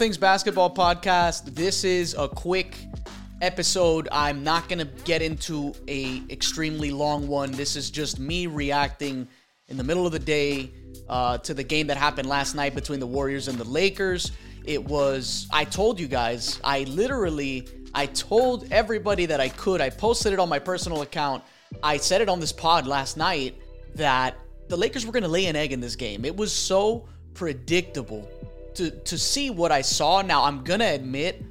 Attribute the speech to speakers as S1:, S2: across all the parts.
S1: Things Basketball podcast. This is a quick episode. I'm not going to get into a extremely long one. This is just me reacting in the middle of the day uh, to the game that happened last night between the Warriors and the Lakers. It was I told you guys, I literally I told everybody that I could. I posted it on my personal account. I said it on this pod last night that the Lakers were going to lay an egg in this game. It was so predictable to to see what I saw. Now I'm to admit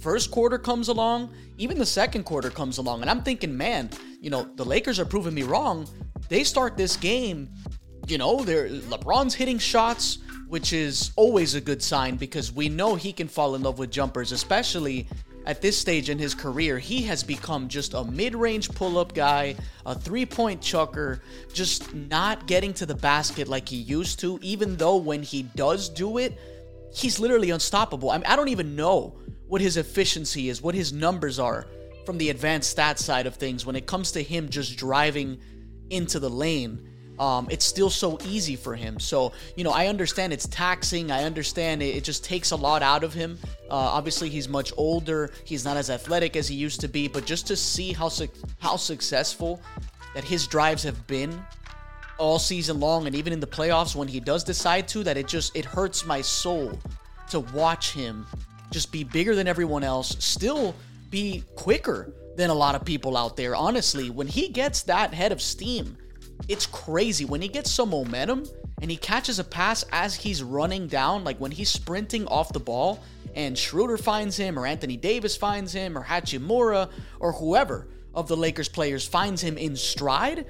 S1: first quarter comes along, even the second quarter comes along and I'm thinking, man, you know, the Lakers are proving me wrong. They start this game, you know, they're LeBron's hitting shots which is always a good sign because we know he can fall in love with jumpers, especially at this stage in his career. He has become just a mid range pull up guy, a three point chucker, just not getting to the basket like he used to, even though when he does do it, he's literally unstoppable. I mean, I don't even know what his efficiency is, what his numbers are from the advanced stats side of things when it comes to him just driving into the lane um, it's still so easy for him. So, you know, I understand it's taxing. I understand it, it just takes a lot out of him. Uh, obviously, he's much older. He's not as athletic as he used to be. But just to see how su- how successful that his drives have been all season long, and even in the playoffs when he does decide to, that it just it hurts my soul to watch him just be bigger than everyone else, still be quicker than a lot of people out there. Honestly, when he gets that head of steam it's crazy when he gets some momentum and he catches a pass as he's running down, like when he's sprinting off the ball, and Schroeder finds him, or Anthony Davis finds him, or Hachimura, or whoever of the Lakers players finds him in stride.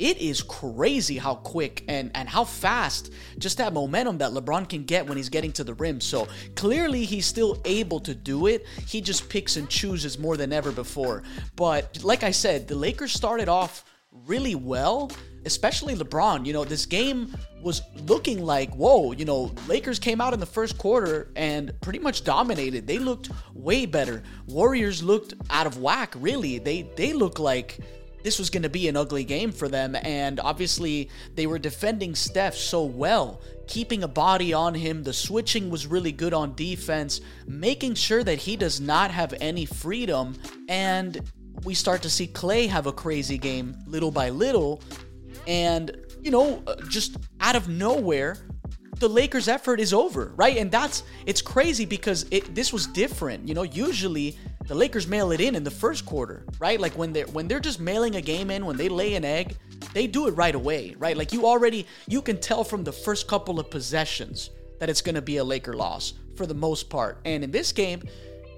S1: It is crazy how quick and, and how fast just that momentum that LeBron can get when he's getting to the rim. So clearly he's still able to do it. He just picks and chooses more than ever before. But like I said, the Lakers started off really well, especially LeBron. You know, this game was looking like, whoa, you know, Lakers came out in the first quarter and pretty much dominated. They looked way better. Warriors looked out of whack, really. They they look like this was going to be an ugly game for them and obviously they were defending Steph so well, keeping a body on him. The switching was really good on defense, making sure that he does not have any freedom and we start to see Klay have a crazy game little by little. And, you know, uh, just out of nowhere, the Lakers' effort is over, right? And that's it's crazy because it this was different. You know, usually the Lakers mail it in in the first quarter, right? Like when they're when they're just mailing a game in, when they lay an egg, they do it right away, right? Like you already you can tell from the first couple of possessions that it's going to be a Laker loss for the most part. And in this game,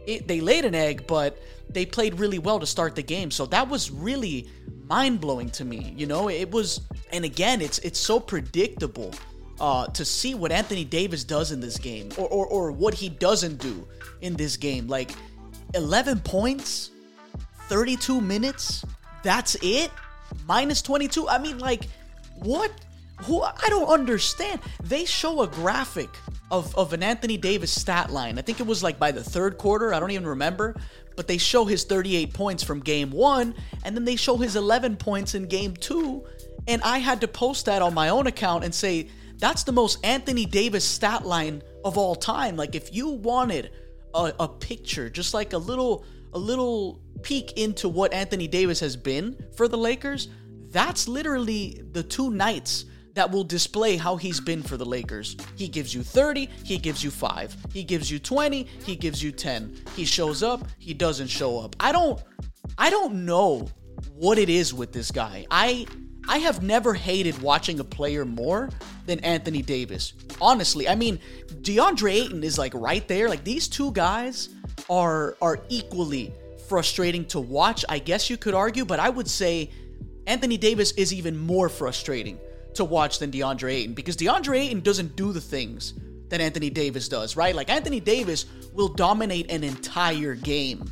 S1: it, they laid an egg, but they played really well to start the game. So that was really mind blowing to me. You know, it was, and again, it's it's so predictable uh, to see what Anthony Davis does in this game, or, or or what he doesn't do in this game. Like 11 points, 32 minutes. That's it. Minus 22. I mean, like, what? Who? I don't understand. They show a graphic of, of an Anthony Davis stat line. I think it was like by the third quarter. I don't even remember. But they show his 38 points from game one, and then they show his 11 points in game two. And I had to post that on my own account and say, that's the most Anthony Davis stat line of all time. Like, if you wanted a, a picture, just like a little, a little peek into what Anthony Davis has been for the Lakers, that's literally the two nights that will display how he's been for the Lakers. He gives you 30, he gives you 5. He gives you 20, he gives you 10. He shows up, he doesn't show up. I don't I don't know what it is with this guy. I I have never hated watching a player more than Anthony Davis. Honestly, I mean, DeAndre Ayton is like right there. Like these two guys are are equally frustrating to watch, I guess you could argue, but I would say Anthony Davis is even more frustrating to watch than DeAndre Ayton because DeAndre Ayton doesn't do the things that Anthony Davis does, right? Like Anthony Davis will dominate an entire game,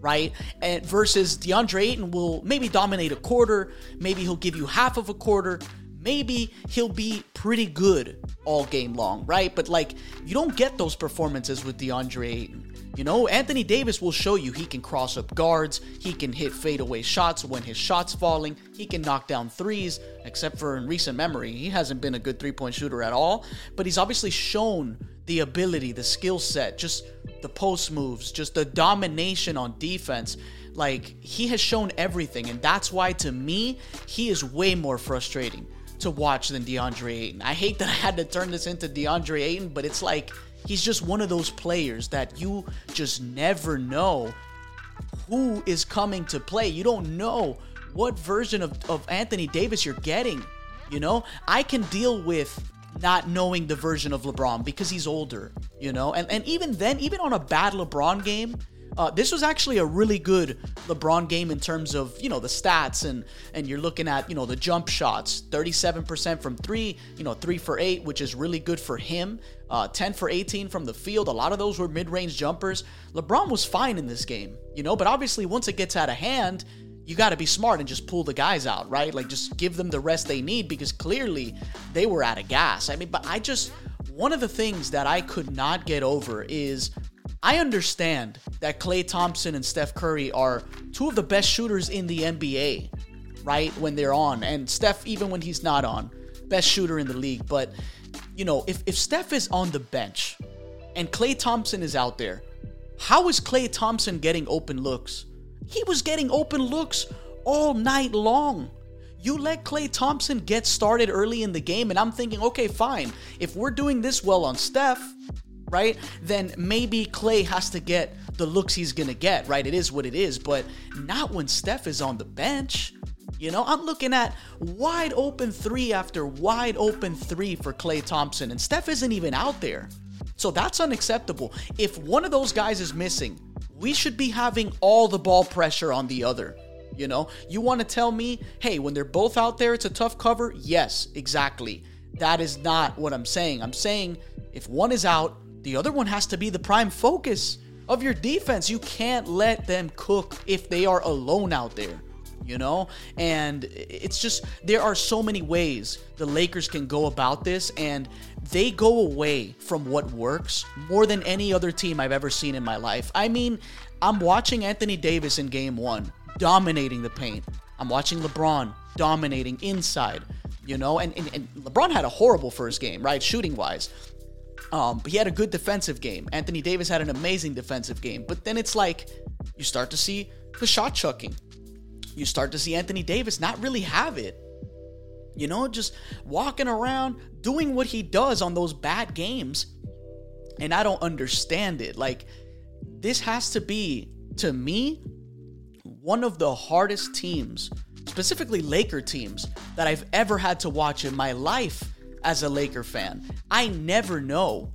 S1: right? And versus DeAndre Ayton will maybe dominate a quarter, maybe he'll give you half of a quarter, maybe he'll be pretty good all game long, right? But like you don't get those performances with DeAndre Ayton. You know, Anthony Davis will show you he can cross up guards, he can hit fadeaway shots when his shot's falling, he can knock down threes, except for in recent memory. He hasn't been a good three point shooter at all, but he's obviously shown the ability, the skill set, just the post moves, just the domination on defense. Like he has shown everything, and that's why to me he is way more frustrating to watch than DeAndre Ayton. I hate that I had to turn this into DeAndre Ayton, but it's like he's just one of those players that you just never know who is coming to play. You don't know what version of, of Anthony Davis you're getting. You know, I can deal with not knowing the version of LeBron because he's older, you know? And and even then, even on a bad LeBron game, uh, this was actually a really good LeBron game in terms of you know the stats and and you're looking at you know the jump shots, 37% from three, you know three for eight, which is really good for him. Uh, 10 for 18 from the field. A lot of those were mid-range jumpers. LeBron was fine in this game, you know, but obviously once it gets out of hand, you got to be smart and just pull the guys out, right? Like just give them the rest they need because clearly they were out of gas. I mean, but I just one of the things that I could not get over is I understand that Klay Thompson and Steph Curry are two of the best shooters in the NBA, right? When they're on, and Steph, even when he's not on, best shooter in the league. But, you know, if, if Steph is on the bench and Klay Thompson is out there, how is Klay Thompson getting open looks? He was getting open looks all night long. You let Klay Thompson get started early in the game, and I'm thinking, okay, fine. If we're doing this well on Steph, right? Then maybe Klay has to get the looks he's gonna get, right? It is what it is, but not when Steph is on the bench. You know, I'm looking at wide open three after wide open three for Klay Thompson, and Steph isn't even out there. So that's unacceptable. If one of those guys is missing, we should be having all the ball pressure on the other. You know, you want to tell me, hey, when they're both out there, it's a tough cover? Yes, exactly. That is not what I'm saying. I'm saying if one is out, the other one has to be the prime focus of your defense. You can't let them cook if they are alone out there, you know? And it's just, there are so many ways the Lakers can go about this, and they go away from what works more than any other team I've ever seen in my life. I mean, I'm watching Anthony Davis in game one, dominating the paint. I'm watching LeBron dominating inside, you know? And, and, and LeBron had a horrible first game, right? Shooting wise. Um, he had a good defensive game. Anthony Davis had an amazing defensive game. But then it's like you start to see the shot chucking. You start to see Anthony Davis not really have it. You know, just walking around doing what he does on those bad games. And I don't understand it. Like, this has to be, to me, one of the hardest teams, specifically Laker teams, that I've ever had to watch in my life as a Laker fan. I never know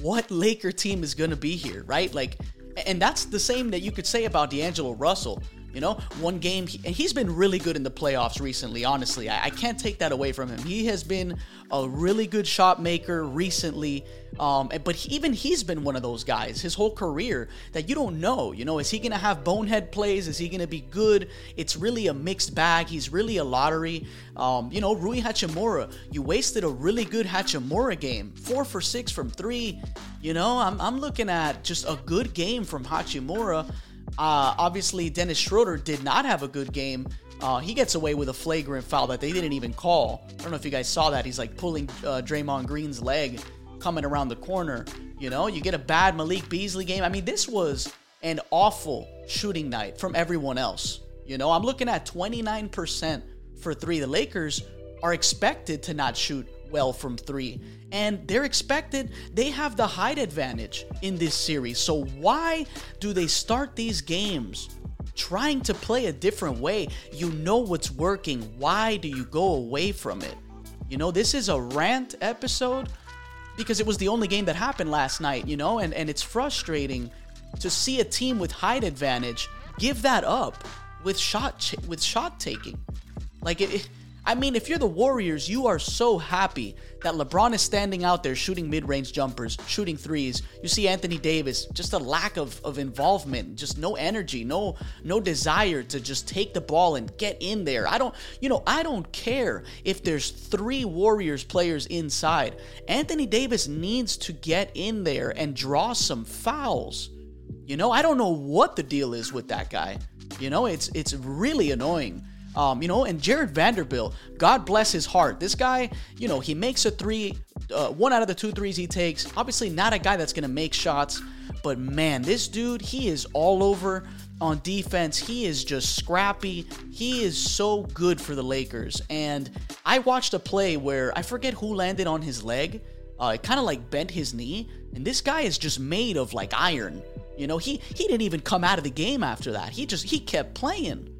S1: what Laker team is going to be here, right? Like, and that's the same that you could say about D'Angelo Russell. You know, one game, he, he's been really good in the playoffs recently, honestly. I, I, can't take that away from him. He has been a really good shot maker recently. Um, but he, even he's been one of those guys his whole career that you don't know. You know, is he going to have bonehead plays? Is he going to be good? It's really a mixed bag. He's really a lottery. Um, you know, Rui Hachimura, you wasted a really good Hachimura game. Four for six from three. You know, I'm, I'm looking at just a good game from Hachimura. Uh, obviously, Dennis Schroeder did not have a good game. Uh, he gets away with a flagrant foul that they didn't even call. I don't know if you guys saw that. He's like pulling uh, Draymond Green's leg coming around the corner. You know, you get a bad Malik Beasley game. I mean, this was an awful shooting night from everyone else. You know, I'm looking at 29% for three. The Lakers are expected to not shoot well from three. And they're expected, they have the height advantage in this series. So why do they start these games trying to play a different way? You know what's working. Why do you go away from it? You know, this is a rant episode because it was the only game that happened last night, you know, and, and it's frustrating to see a team with height advantage give that up with shot ch- with shot taking. Like it, it I mean, if you're the Warriors, you are so happy that LeBron is standing out there shooting mid range jumpers, shooting threes. You see Anthony Davis, just a lack of, of involvement, just no energy, no no desire to just take the ball and get in there. I don't, you know, I don't care if there's three Warriors players inside. Anthony Davis needs to get in there and draw some fouls. You know, I don't know what the deal is with that guy. You know, it's it's really annoying Um, you know, and Jarred Vanderbilt, God bless his heart. This guy, you know, he makes a three, uh, one out of the two threes he takes. Obviously, not a guy that's going to make shots, but man, this dude, he is all over on defense. He is just scrappy. He is so good for the Lakers. And I watched a play where I forget who landed on his leg. Uh, it kind of like bent his knee, and this guy is just made of like iron. You know, he he didn't even come out of the game after that. He just he kept playing.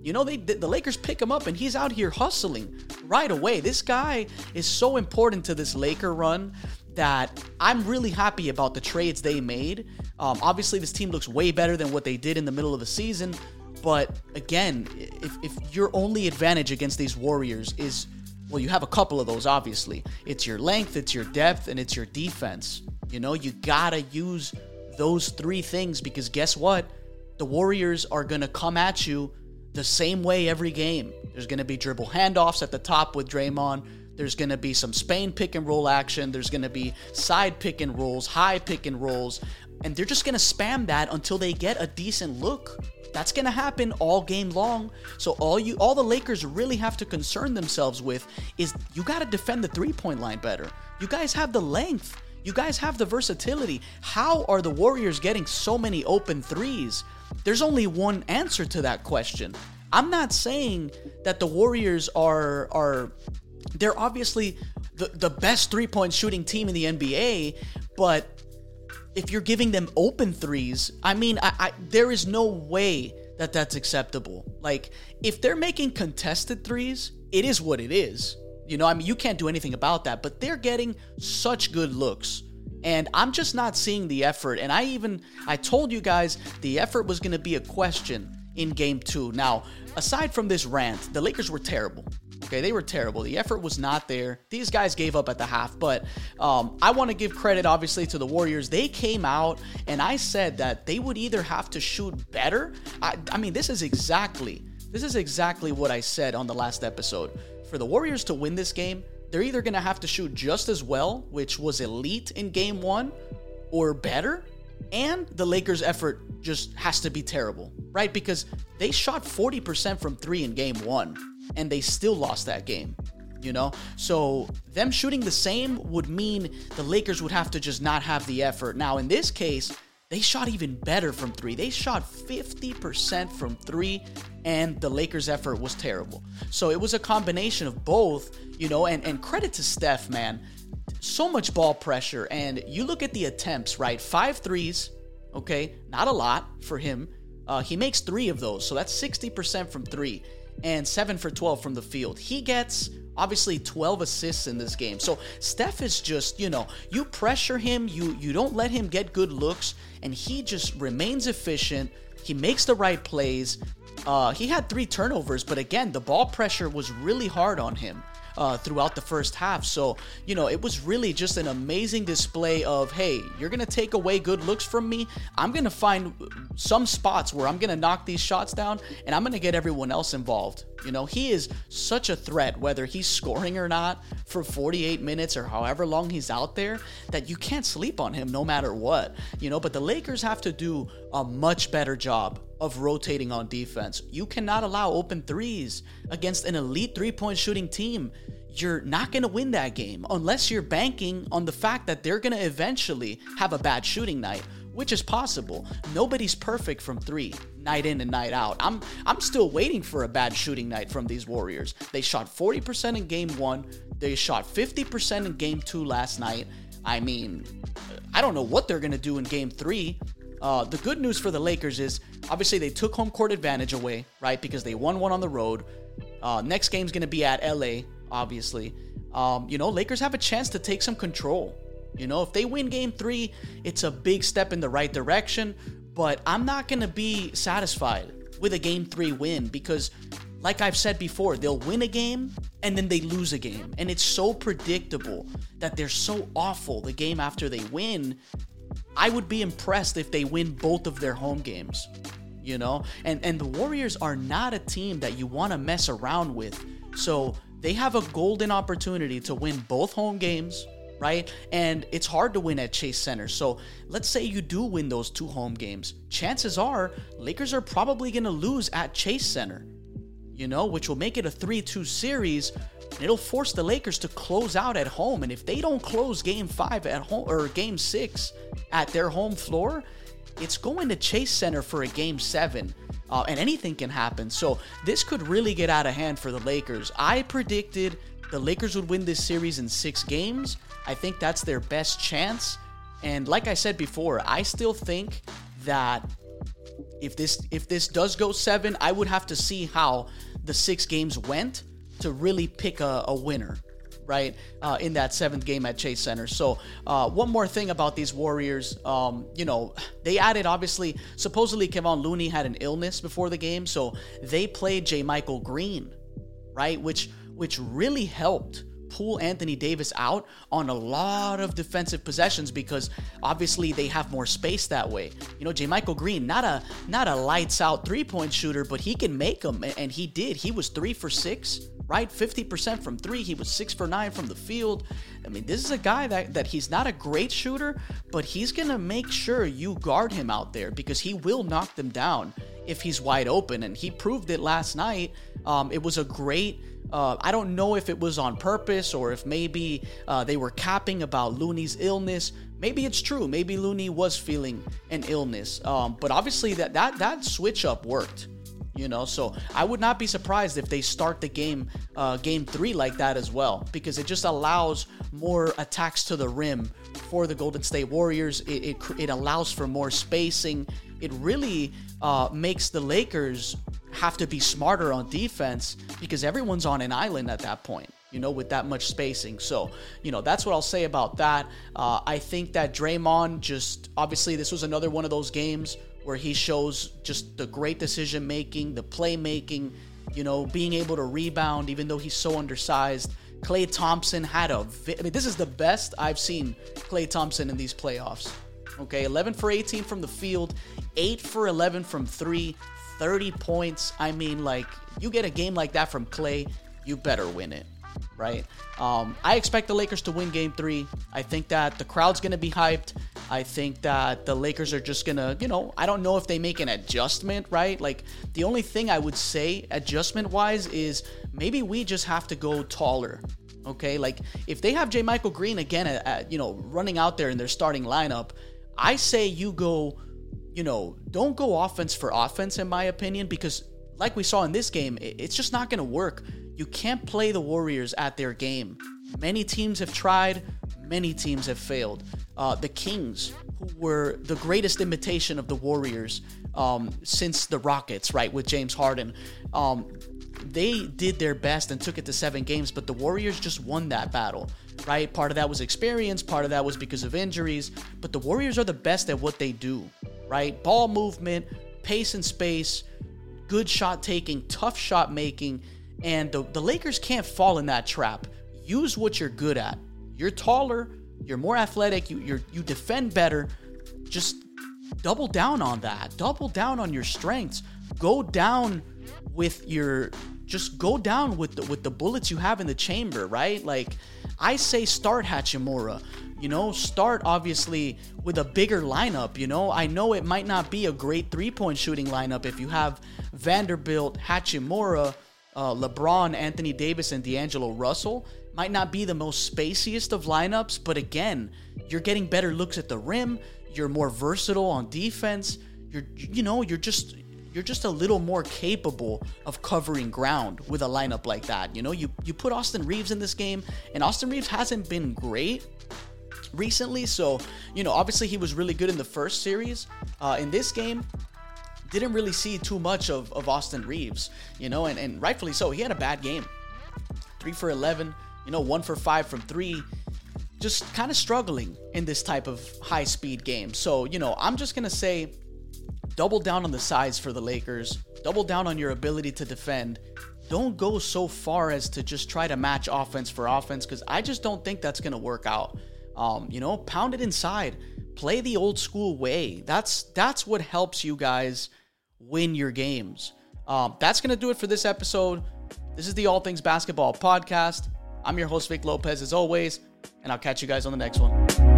S1: You know, they the Lakers pick him up and he's out here hustling right away. This guy is so important to this Laker run that I'm really happy about the trades they made. Um, obviously, this team looks way better than what they did in the middle of the season. But again, if, if your only advantage against these Warriors is, well, you have a couple of those, obviously. It's your length, it's your depth, and it's your defense. You know, you gotta use those three things because guess what? The Warriors are gonna come at you the same way every game. There's gonna be dribble handoffs at the top with Draymond. There's going to be some Spain pick and roll action. There's going to be side pick and rolls, high pick and rolls and they're just going to spam that until they get a decent look. That's going to happen all game long. So all you all the Lakers really have to concern themselves with is you got to defend the three-point line better. You guys have the length. You guys have the versatility. How are the Warriors getting so many open threes? There's only one answer to that question. I'm not saying that the Warriors are are they're obviously the, the best three-point shooting team in the NBA, but if you're giving them open threes, I mean, I, I, there is no way that that's acceptable. Like, if they're making contested threes, it is what it is. You know, I mean, you can't do anything about that, but they're getting such good looks. And I'm just not seeing the effort. And I even, I told you guys the effort was going to be a question in game two. Now, aside from this rant, the Lakers were terrible. Okay, they were terrible. The effort was not there. These guys gave up at the half, but um, I want to give credit, obviously, to the Warriors. They came out, and I said that they would either have to shoot better. I, I mean, this is exactly this is exactly what I said on the last episode. For the Warriors to win this game, they're either going to have to shoot just as well, which was elite in game one, or better, and the Lakers' effort just has to be terrible, right? Because they shot 40% from three in game one and they still lost that game. You know, so them shooting the same would mean the Lakers would have to just not have the effort. Now, in this case, they shot even better from three. They shot 50% from three, and the Lakers' effort was terrible. So it was a combination of both, you know, and, and credit to Steph, man. So much ball pressure. And you look at the attempts, right? Five threes, okay? Not a lot for him. Uh, he makes three of those, so that's 60% from three and 7 for 12 from the field. He gets obviously 12 assists in this game. So Steph is just, you know, you pressure him, you you don't let him get good looks and he just remains efficient. He makes the right plays. Uh, he had three turnovers, but again, the ball pressure was really hard on him uh, throughout the first half. So, you know, it was really just an amazing display of, hey, you're going to take away good looks from me. I'm going to find some spots where I'm going to knock these shots down and I'm going to get everyone else involved. You know, he is such a threat, whether he's scoring or not for 48 minutes or however long he's out there, that you can't sleep on him no matter what. You know, but the Lakers have to do a much better job of rotating on defense. You cannot allow open threes against an elite three point shooting team. You're not going to win that game unless you're banking on the fact that they're going to eventually have a bad shooting night, which is possible. Nobody's perfect from three, night in and night out. I'm I'm still waiting for a bad shooting night from these Warriors. They shot 40% in game one. They shot 50% in game two last night. I mean, I don't know what they're going to do in game three. Uh, the good news for the Lakers is obviously they took home court advantage away, right? Because they won one on the road. Uh, next game's going to be at LA, obviously. Um, you know, Lakers have a chance to take some control. You know, if they win game three, it's a big step in the right direction. But I'm not going to be satisfied with a game three win because, like I've said before, they'll win a game and then they lose a game. And it's so predictable that they're so awful the game after they win I would be impressed if they win both of their home games. You know? And and the Warriors are not a team that you want to mess around with. So they have a golden opportunity to win both home games, right? And it's hard to win at Chase Center. So let's say you do win those two home games. Chances are Lakers are probably going to lose at Chase Center. You know, which will make it a 3 2 series. It'll force the Lakers to close out at home. And if they don't close game five at home or game six at their home floor, it's going to Chase Center for a game seven. Uh, and anything can happen. So this could really get out of hand for the Lakers. I predicted the Lakers would win this series in six games. I think that's their best chance. And like I said before, I still think that if this if this does go seven, I would have to see how the six games went to really pick a, a winner right uh, in that seventh game at chase center so uh, one more thing about these warriors um, you know they added obviously supposedly kevon looney had an illness before the game so they played JaMychal Green right which which really helped pull Anthony Davis out on a lot of defensive possessions because obviously they have more space that way. You know, JaMychal Green, not a not a lights out three point shooter, but he can make them, and he did. He was three for six, right? 50% from three. He was six for nine from the field. I mean, this is a guy that, that he's not a great shooter, but he's gonna make sure you guard him out there because he will knock them down if he's wide open, and he proved it last night. Um, it was a great uh, I don't know if it was on purpose or if maybe uh, they were capping about Looney's illness. Maybe it's true. Maybe Looney was feeling an illness. Um, but obviously that that that switch up worked. You know, so I would not be surprised if they start the game, uh, game three like that as well, because it just allows more attacks to the rim for the Golden State Warriors. It, it, it allows for more spacing. It really uh, makes the Lakers have to be smarter on defense because everyone's on an island at that point you know, with that much spacing. So, you know, that's what I'll say about that. Uh, I think that Draymond just obviously this was another one of those games where he shows just the great decision making, the playmaking, you know, being able to rebound even though he's so undersized. Klay Thompson had a. Vi- I mean, this is the best I've seen Klay Thompson in these playoffs. Okay, 11 for 18 from the field, 8 for 11 from 3, 30 points. I mean, like, you get a game like that from Klay, you better win it, right? Um, I expect the Lakers to win game three. I think that the crowd's going to be hyped. I think that the Lakers are just going to, you know, I don't know if they make an adjustment, right? Like, the only thing I would say adjustment wise is maybe we just have to go taller. Okay, like if they have JaMychal Green again, at, at, you know, running out there in their starting lineup, I say you go you know, don't go offense for offense, in my opinion, because like we saw in this game, it's just not going to work. You can't play the Warriors at their game. Many teams have tried, many teams have failed. Uh, the Kings, who were the greatest imitation of the Warriors um, since the Rockets, right, with James Harden, um, they did their best and took it to seven games, but the Warriors just won that battle, right? Part of that was experience, part of that was because of injuries, but the Warriors are the best at what they do right? Ball movement, pace and space, good shot taking, tough shot making, and the, the Lakers can't fall in that trap. Use what you're good at. You're taller, you're more athletic, you you you defend better. Just double down on that. Double down on your strengths. Go down with your just go down with the with the bullets you have in the chamber, right? Like I say start Hachimura. You know, start obviously with a bigger lineup. You know, I know it might not be a great three point shooting lineup if you have Vanderbilt, Hachimura, uh, LeBron, Anthony Davis, and D'Angelo Russell. Might not be the most spaciest of lineups, but again, you're getting better looks at the rim. You're more versatile on defense. You're, you know, you're just you're just a little more capable of covering ground with a lineup like that. You know, you you put Austin Reaves in this game, and Austin Reaves hasn't been great, recently. So, you know, obviously he was really good in the first series. Uh, in this game, didn't really see too much of, of Austin Reaves, you know, and, and rightfully so. He had a bad game. Three for 11, you know, one for five from three. Just kind of struggling in this type of high speed game. So, you know, I'm just going to say double down on the size for the Lakers, double down on your ability to defend. Don't go so far as to just try to match offense for offense because I just don't think that's going to work out. Um, you know, pound it inside. Play the old school way. That's that's what helps you guys win your games. Um, that's gonna do it for this episode. This is the All Things Basketball podcast. I'm your host Vic Lopez as always, and I'll catch you guys on the next one.